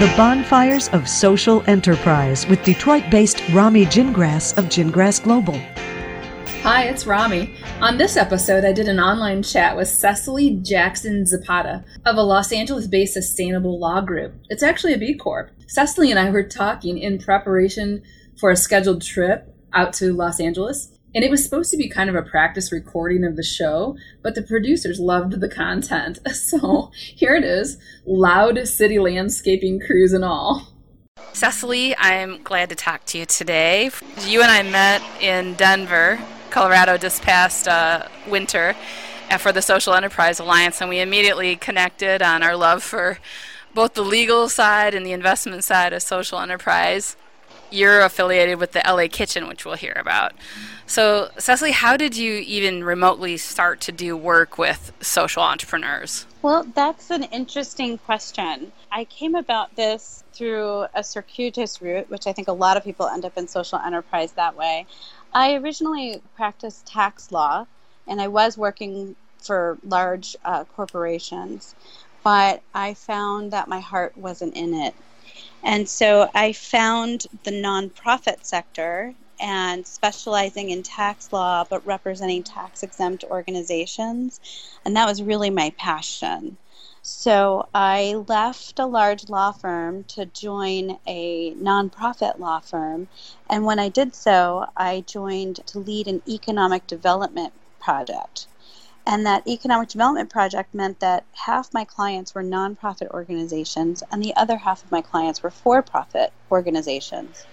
The Bonfires of Social Enterprise with Detroit based Romy Gingras of Gingras Global. Hi, it's Romy. On this episode, I did an online chat with Cecily Jackson Zapata of a Los Angeles based sustainable law group. It's actually a B Corp. Cecily and I were talking in preparation for a scheduled trip out to Los Angeles. And it was supposed to be kind of a practice recording of the show, but the producers loved the content. So here it is loud city landscaping crews and all. Cecily, I'm glad to talk to you today. You and I met in Denver, Colorado, this past uh, winter for the Social Enterprise Alliance, and we immediately connected on our love for both the legal side and the investment side of social enterprise you're affiliated with the LA Kitchen, which we'll hear about. So, Cecily, how did you even remotely start to do work with social entrepreneurs? Well, that's an interesting question. I came about this through a circuitous route, which I think a lot of people end up in social enterprise that way. I originally practiced tax law, and I was working for large uh, corporations, but I found that my heart wasn't in it and so I found the nonprofit sector and specializing in tax law, but representing tax exempt organizations. And that was really my passion. So I left a large law firm to join a nonprofit law firm. And when I did so, I joined to lead an economic development project. And that economic development project meant that half my clients were nonprofit organizations and the other half of my clients were for profit organizations.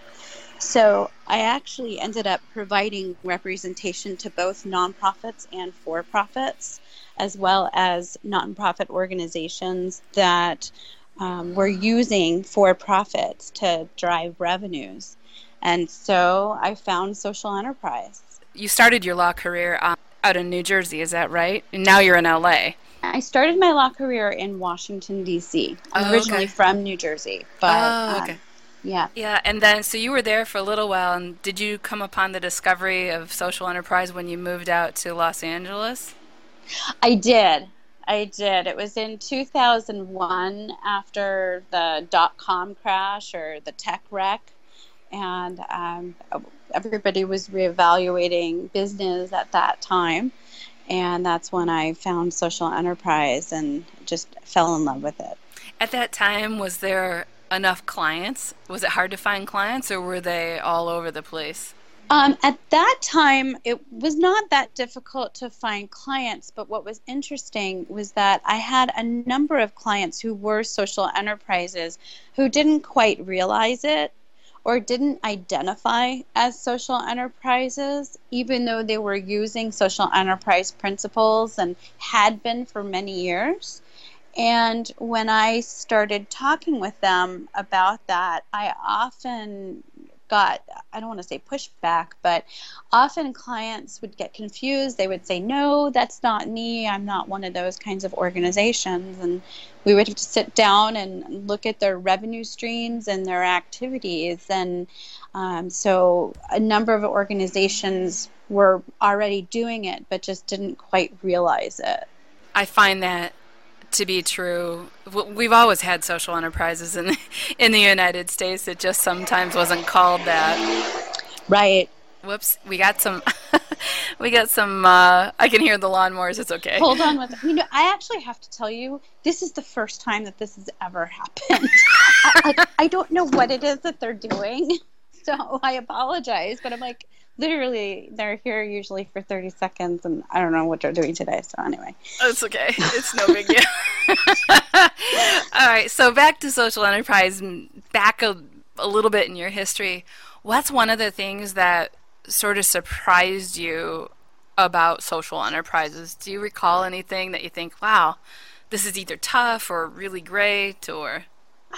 So I actually ended up providing representation to both nonprofits and for profits, as well as nonprofit organizations that um, were using for profits to drive revenues. And so I found social enterprise. You started your law career um, out in New Jersey, is that right? And now you're in LA. I started my law career in Washington D.C. I'm oh, originally okay. from New Jersey, but oh, okay. Um, yeah. Yeah, and then so you were there for a little while, and did you come upon the discovery of social enterprise when you moved out to Los Angeles? I did. I did. It was in 2001 after the dot com crash or the tech wreck and um, everybody was reevaluating business at that time. And that's when I found social enterprise and just fell in love with it. At that time, was there enough clients? Was it hard to find clients, or were they all over the place? Um, at that time, it was not that difficult to find clients, but what was interesting was that I had a number of clients who were social enterprises who didn't quite realize it or didn't identify as social enterprises, even though they were using social enterprise principles and had been for many years. And when I started talking with them about that, I often got i don't want to say pushback but often clients would get confused. They would say no that's not me. I'm not one of those kinds of organizations. And we would have to sit down and look at their revenue streams and their activities. And um, so a number of organizations were already doing it but just didn't quite realize it. I find that to be true. We've always had social enterprises in the, in the United States. It just sometimes wasn't called that. Right. Whoops. We got some. we got some. Uh, I can hear the lawnmowers. It's okay. Hold on with. You know, I actually have to tell you, this is the first time that this has ever happened. I, like, I don't know what it is that they're doing, so I apologize. But I'm like, literally they're here usually for 30 seconds and i don't know what they're doing today so anyway. It's okay. It's no big deal. All right so back to social enterprise back a, a little bit in your history. What's one of the things that sort of surprised you about social enterprises? Do you recall anything that you think wow this is either tough or really great or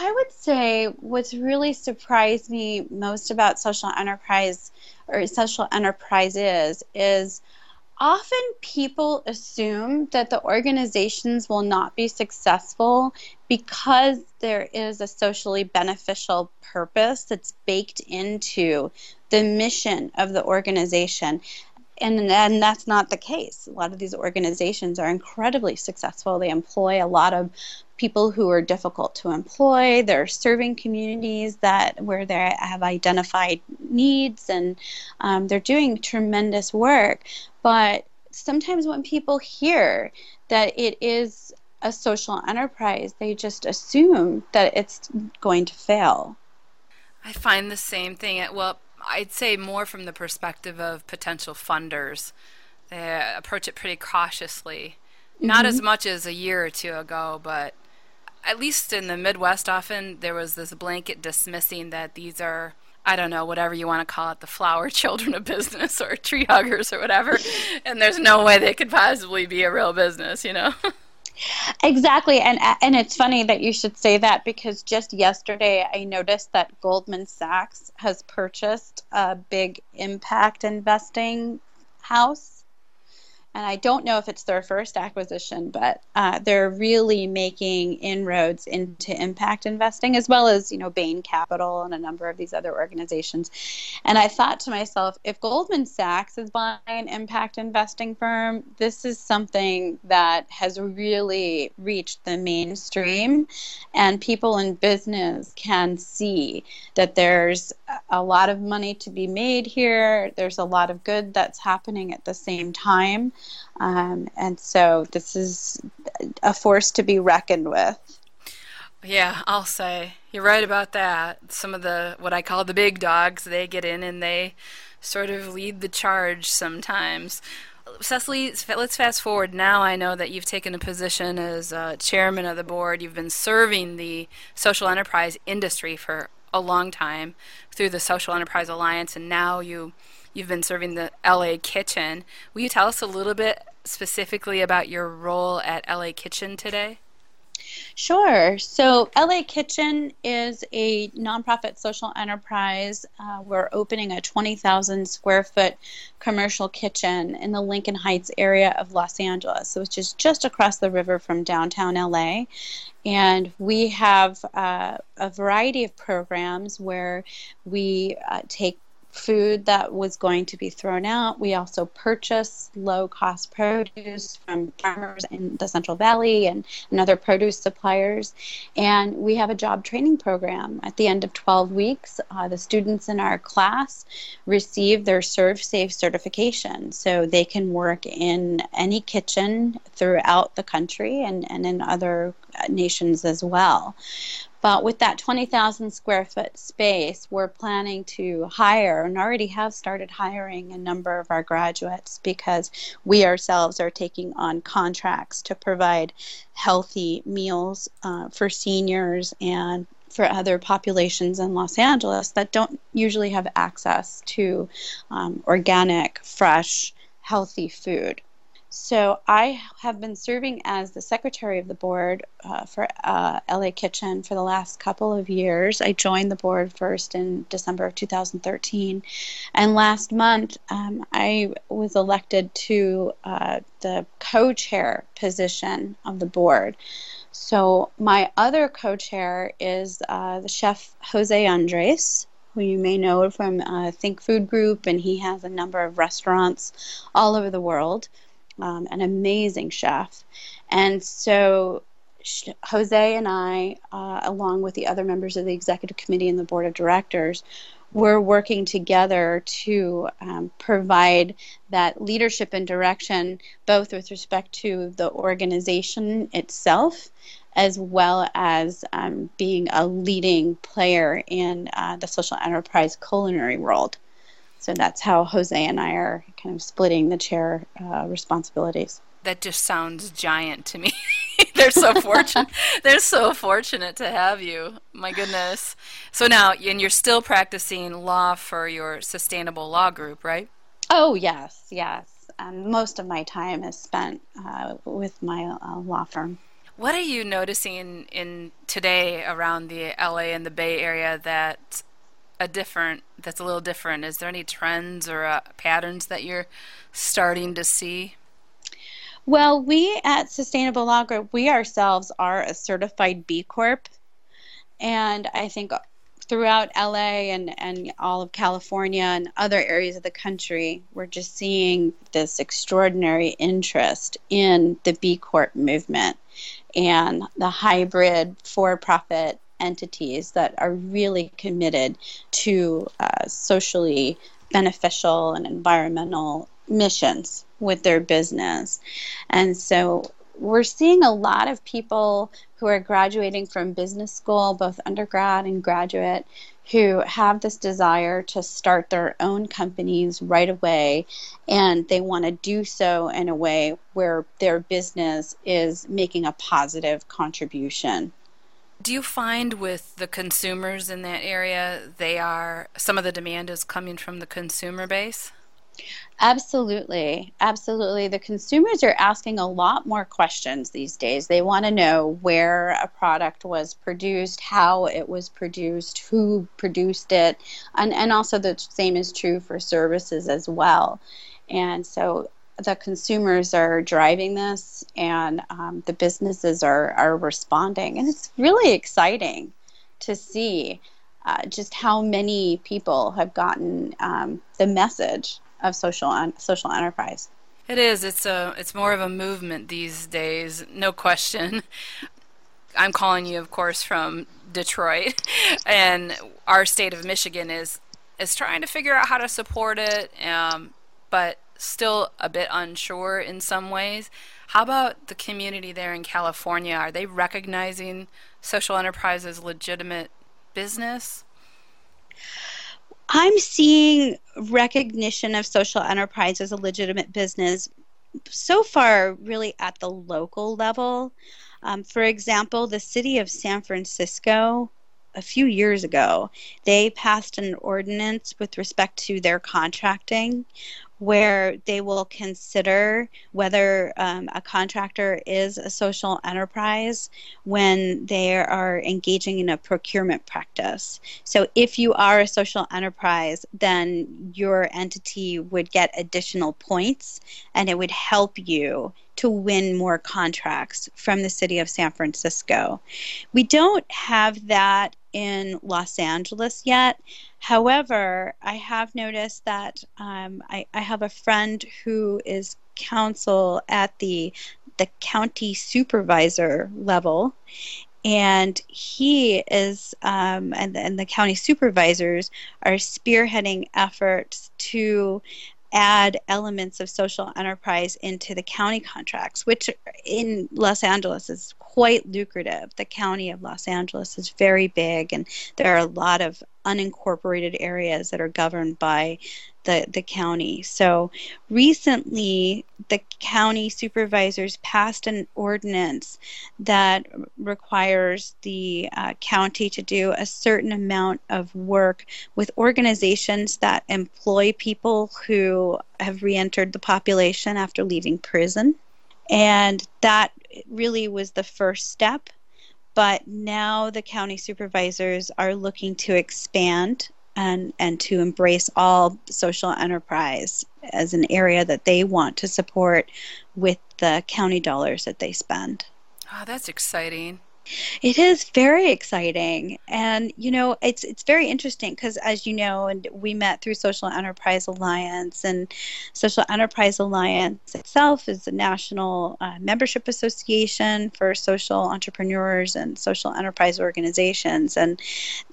I would say what's really surprised me most about social enterprise or social enterprises is often people assume that the organizations will not be successful because there is a socially beneficial purpose that's baked into the mission of the organization and and that's not the case. A lot of these organizations are incredibly successful. They employ a lot of people who are difficult to employ. They're serving communities that where they have identified needs, and um, they're doing tremendous work. But sometimes when people hear that it is a social enterprise, they just assume that it's going to fail. I find the same thing. Well, I'd say more from the perspective of potential funders. They approach it pretty cautiously. Mm-hmm. Not as much as a year or two ago, but at least in the Midwest, often there was this blanket dismissing that these are, I don't know, whatever you want to call it, the flower children of business or tree huggers or whatever. and there's no way they could possibly be a real business, you know? Exactly, and and it's funny that you should say that because just yesterday I noticed that Goldman Sachs has purchased a big impact investing house and I don't know if it's their first acquisition, but uh, they're really making inroads into impact investing, as well as you know Bain Capital and a number of these other organizations. And I thought to myself, if Goldman Sachs is buying an impact investing firm, this is something that has really reached the mainstream, and people in business can see that there's a lot of money to be made here. There's a lot of good that's happening at the same time. Um, and so this is a force to be reckoned with. Yeah, I'll say you're right about that. Some of the what I call the big dogs, they get in and they sort of lead the charge sometimes. Cecily, let's fast forward. Now I know that you've taken a position as uh, chairman of the board. You've been serving the social enterprise industry for a long time through the Social Enterprise Alliance, and now you you've been serving the LA Kitchen. Will you tell us a little bit specifically about your role at LA Kitchen today? Sure. So, LA Kitchen is a nonprofit social enterprise. Uh, we're opening a 20,000 square foot commercial kitchen in the Lincoln Heights area of Los Angeles, which is just across the river from downtown LA. And we have uh, a variety of programs where we uh, take food that was going to be thrown out. We also purchase low cost produce from farmers in the Central Valley and, and other produce suppliers. And we have a job training program. At the end of 12 weeks, uh, the students in our class receive their ServSafe certification. So they can work in any kitchen throughout the country and, and in other nations as well. But with that 20,000 square foot space, we're planning to hire and already have started hiring a number of our graduates because we ourselves are taking on contracts to provide healthy meals uh, for seniors and for other populations in Los Angeles that don't usually have access to um, organic, fresh, healthy food. So I have been serving as the secretary of the board uh, for uh, LA Kitchen for the last couple of years. I joined the board first in December of 2013, and last month um, I was elected to uh, the co-chair position of the board. So my other co-chair is uh, the chef Jose Andres who you may know from uh, Think Food Group, and he has a number of restaurants all over the world um, an amazing chef. And so Jose and I, uh, along with the other members of the executive committee and the board of directors, we're working together to um, provide that leadership and direction, both with respect to the organization itself, as well as um, being a leading player in uh, the social enterprise culinary world. So that's how Jose and I are kind of splitting the chair uh, responsibilities. That just sounds giant to me. They're so fortunate. They're so fortunate to have you. My goodness. So now, and you're still practicing law for your sustainable law group, right? Oh yes, yes. And most of my time is spent uh, with my uh, law firm. What are you noticing in today around the LA and the Bay Area that a different that's a little different. Is there any trends or uh, patterns that you're starting to see? Well we at sustainable law group we ourselves are a certified b corp. And i think throughout la and, and all of california and other areas of the country we're just seeing this extraordinary interest in the b corp movement and the hybrid for profit entities that are really committed to uh, socially beneficial and environmental missions with their business. And so we're seeing a lot of people who are graduating from business school, both undergrad and graduate, who have this desire to start their own companies right away and they want to do so in a way where their business is making a positive contribution. Do you find with the consumers in that area, they are some of the demand is coming from the consumer base? Absolutely. Absolutely. The consumers are asking a lot more questions these days. They want to know where a product was produced, how it was produced, who produced it, and, and also the same is true for services as well. And so the consumers are driving this and um, the businesses are, are responding. And it's really exciting to see uh, just how many people have gotten um, the message of social social enterprise. It is. It's a. It's more of a movement these days, no question. I'm calling you, of course, from Detroit, and our state of Michigan is is trying to figure out how to support it, um, but still a bit unsure in some ways. How about the community there in California? Are they recognizing social enterprise as legitimate business? I'm seeing recognition of social enterprise as a legitimate business so far, really at the local level. Um, for example, the city of San Francisco a few years ago, they passed an ordinance with respect to their contracting where they will consider whether um, a contractor is a social enterprise when they are engaging in a procurement practice. So, if you are a social enterprise, then your entity would get additional points and it would help you to win more contracts from the city of San Francisco. We don't have that in Los Angeles yet. However, I have noticed that um, I, I have a friend who is counsel at the the county supervisor level, and he is um, and, and the county supervisors are spearheading efforts to add elements of social enterprise into the county contracts, which in Los Angeles is quite lucrative. The county of Los Angeles is very big, and there are a lot of unincorporated areas that are governed by the, the county. So recently, the county supervisors passed an ordinance that requires the uh, county to do a certain amount of work with organizations that employ people who have re entered the population after leaving prison. And that really was the first step. But now the county supervisors are looking to expand and, and to embrace all social enterprise as an area that they want to support with the county dollars that they spend. Oh, that's exciting. It is very exciting, and you know, it's it's very interesting because, as you know, and we met through Social Enterprise Alliance, and Social Enterprise Alliance itself is a national uh, membership association for social entrepreneurs and social enterprise organizations, and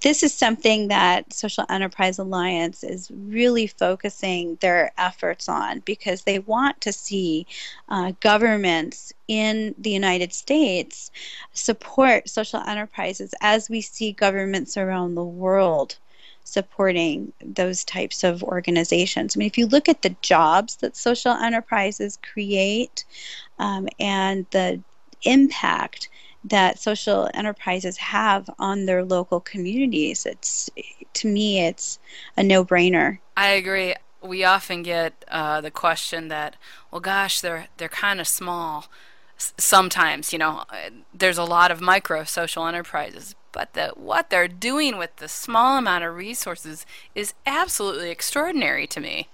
this is something that Social Enterprise Alliance is really focusing their efforts on because they want to see uh, governments in the United States support social enterprises as we see governments around the world supporting those types of organizations. I mean, if you look at the jobs that social enterprises create um, and the impact that social enterprises have on their local communities, it's to me, it's a no-brainer. I agree we often get uh, the question that, well, gosh, they're they're kind of small sometimes, you know, uh, there's a lot of micro social enterprises, but the, what they're doing with the small amount of resources is absolutely extraordinary to me.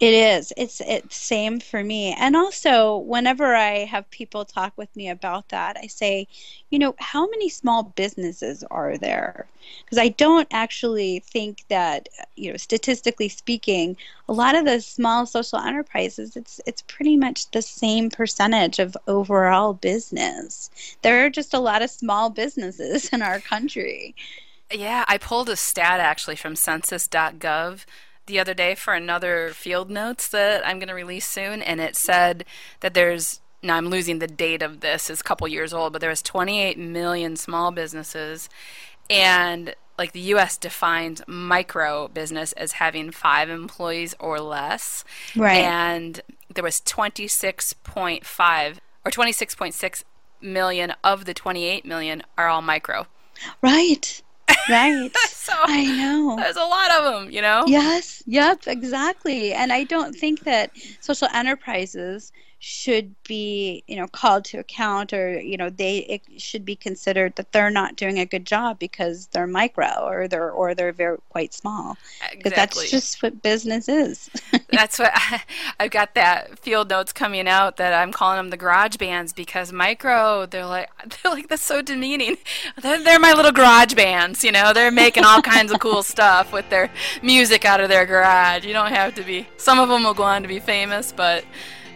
It is. It's it's same for me. And also, whenever I have people talk with me about that, I say, you know, how many small businesses are there? Because I don't actually think that, you know, statistically speaking, a lot of the small social enterprises, it's it's pretty much the same percentage of overall business. There are just a lot of small businesses in our country. Yeah, I pulled a stat actually from census.gov the other day for another field notes that I'm going to release soon, and it said that there's now I'm losing the date of this is a couple years old, but there was 28 million small businesses, and like the U.S. defines micro business as having five employees or less, right? And there was 26.5 or 26.6 million of the 28 million are all micro. Right. Right. so I know. There's a lot of them, you know? Yes. Yep. Exactly. And I don't think that social enterprises should be you know called to account or you know they it should be considered that they're not doing a good job because they're micro or they're or they're very quite small. Because exactly. that's just what business is. That's what I, have got that field notes coming out that i'm calling them the garage bands because micro they're like they're like that's so demeaning. They're, they're my little garage bands you know? They're making all kinds of cool stuff with their music out of their garage. You don't have to be some of them will go on to be famous but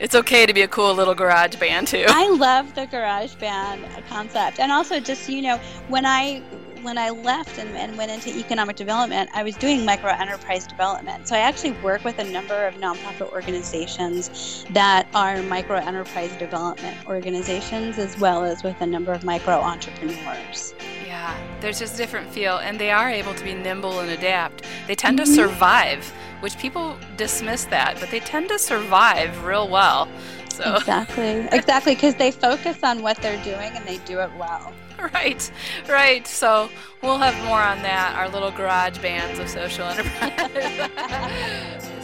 it's okay to be a cool little garage band too. I love the garage band concept, and also just you know when I when I left and, and went into economic development, I was doing micro enterprise development. So I actually work with a number of nonprofit organizations that are micro enterprise development organizations, as well as with a number of micro entrepreneurs. Yeah, there's just a different feel, and they are able to be nimble and adapt. They tend mm-hmm. to survive which people dismiss that, but they tend to survive real well. So Exactly. Exactly because they focus on what they're doing and they do it well. Right. Right. So we'll have more on that, our little garage bands of social enterprise.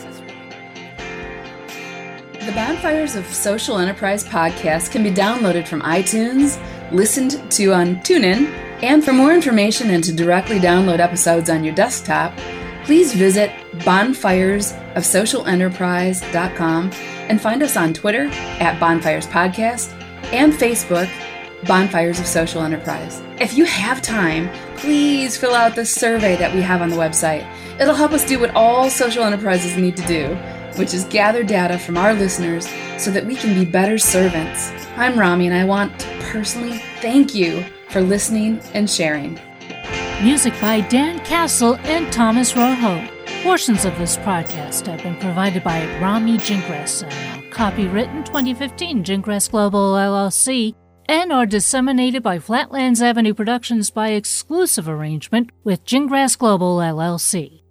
The Bonfires of Social Enterprise podcast can be downloaded from iTunes, listened to on TuneIn, and for more information and to directly download episodes on your desktop, please visit bonfiresofsocialenterprise.com and find us on Twitter at Bonfires Podcast and Facebook, Bonfires of Social Enterprise. If you have time, please fill out the survey that we have on the website. It'll help us do what all social enterprises need to do, which is gather data from our listeners so that we can be better servants. I'm Romy, and I want to personally thank you for listening and sharing. Music by Dan Castle and Thomas Rojo. Portions of this podcast have been provided by Romy Gingras and are copywritten 2015 Gingras Global LLC and are disseminated by Flatlands Avenue Productions by exclusive arrangement with Gingras Global LLC.